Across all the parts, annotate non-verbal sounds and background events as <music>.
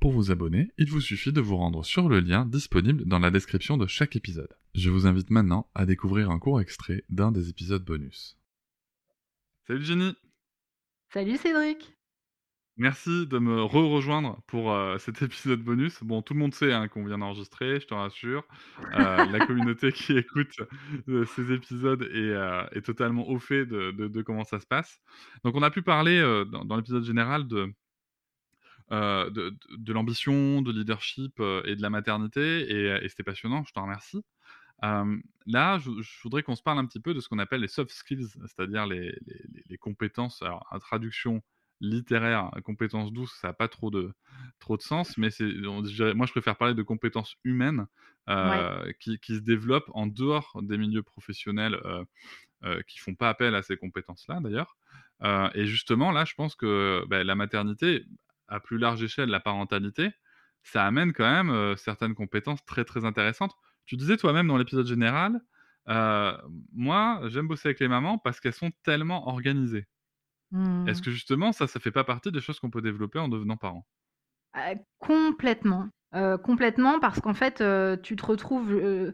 Pour vous abonner, il vous suffit de vous rendre sur le lien disponible dans la description de chaque épisode. Je vous invite maintenant à découvrir un court extrait d'un des épisodes bonus. Salut Jenny Salut Cédric Merci de me re-rejoindre pour euh, cet épisode bonus. Bon, tout le monde sait hein, qu'on vient d'enregistrer, je te rassure. Euh, <laughs> la communauté qui écoute euh, ces épisodes est, totalement au fait de, comment ça se passe. Donc, on a pu parler dans, l'épisode général de, de, l'ambition, de leadership et de la maternité, et, c'était passionnant, je te remercie. là, je, voudrais qu'on se parle un petit peu de ce qu'on appelle les soft skills, c'est-à-dire les, les, compétences, alors, à traduction littéraire, compétences douces, ça n'a pas trop de, trop de sens, mais c'est, moi je préfère parler de compétences humaines euh, qui, qui, se développent en dehors des milieux professionnels euh, euh, qui font pas appel à ces compétences-là d'ailleurs. Euh, et justement, là, je pense que bah, la maternité, à plus large échelle, la parentalité, ça amène quand même certaines compétences très très intéressantes. Tu disais toi-même dans l'épisode général, moi j'aime bosser avec les mamans parce qu'elles sont tellement organisées. Est-ce mmh. que justement ça, ça fait pas partie des choses qu'on peut développer en devenant parent? Ah, complètement, complètement parce qu'en fait, tu te retrouves,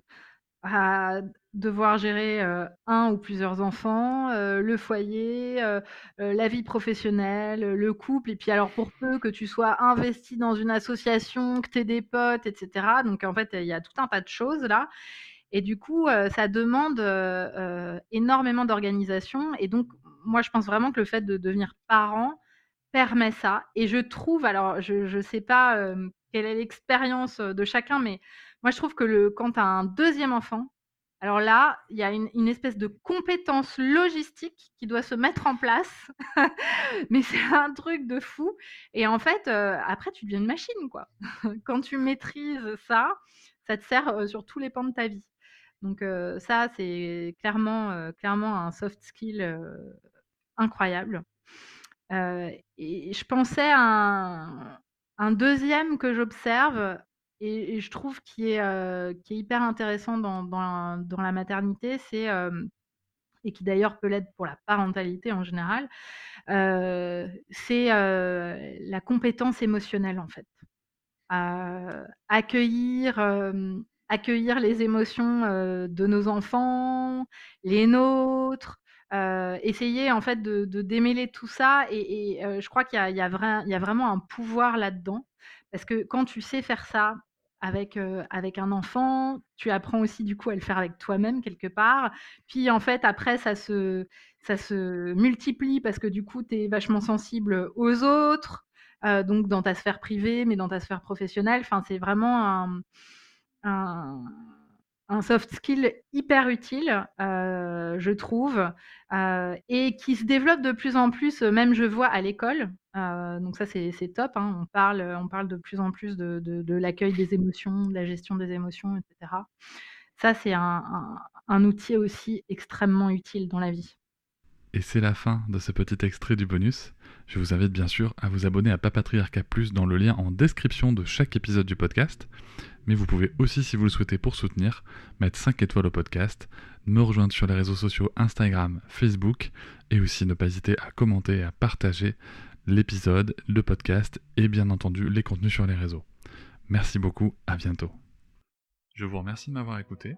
à devoir gérer, un ou plusieurs enfants, le foyer, la vie professionnelle, le couple et puis alors pour peu que tu sois investi dans une association, que tu aies des potes et cetera, donc en fait, il y a tout un tas de choses là et du coup, ça demande, énormément d'organisation et donc moi, je pense vraiment que le fait de devenir parent permet ça. Et je trouve, alors je ne sais pas quelle est l'expérience de chacun, mais moi, je trouve que quand tu as un deuxième enfant, alors là, il y a une, espèce de compétence logistique qui doit se mettre en place, <laughs> mais c'est un truc de fou. Et en fait, après, tu deviens une machine, quoi. <laughs> Quand tu maîtrises ça, ça te sert sur tous les pans de ta vie. Donc ça, c'est clairement, clairement un soft skill incroyable. et je pensais à un, deuxième que j'observe et, je trouve qui est, est hyper intéressant dans, la, maternité, c'est et qui d'ailleurs peut l'être pour la parentalité en général, c'est la compétence émotionnelle en fait. accueillir, les émotions de nos enfants, les nôtres, essayer en fait de, démêler tout ça et, je crois qu'il y a, vraiment un pouvoir là-dedans parce que quand tu sais faire ça avec, avec un enfant, tu apprends aussi du coup à le faire avec toi-même quelque part. Puis en fait après ça se, ça se multiplie parce que du coup tu es vachement sensible aux autres, donc dans ta sphère privée mais dans ta sphère professionnelle. Enfin c'est vraiment un un soft skill hyper utile, euh, je trouve, euh, et qui se développe de plus en plus, même je vois à l'école. Euh, donc ça, c'est top. Hein. On, parle, on parle de plus en plus de, l'accueil des émotions, de la gestion des émotions, etc. Ça, c'est un outil aussi extrêmement utile dans la vie. Et c'est la fin de ce petit extrait du bonus. Je vous invite bien sûr à vous abonner à Papatriarca Plus dans le lien en description de chaque épisode du podcast. Mais vous pouvez aussi, si vous le souhaitez pour soutenir, mettre 5 étoiles au podcast, me rejoindre sur les réseaux sociaux Instagram, Facebook, et aussi ne pas hésiter à commenter et à partager l'épisode, le podcast et bien entendu les contenus sur les réseaux. Merci beaucoup, à bientôt. Je vous remercie de m'avoir écouté.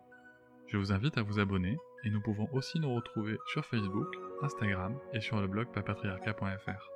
Je vous invite à vous abonner et nous pouvons aussi nous retrouver sur Facebook, Instagram et sur le blog papatriarca.fr.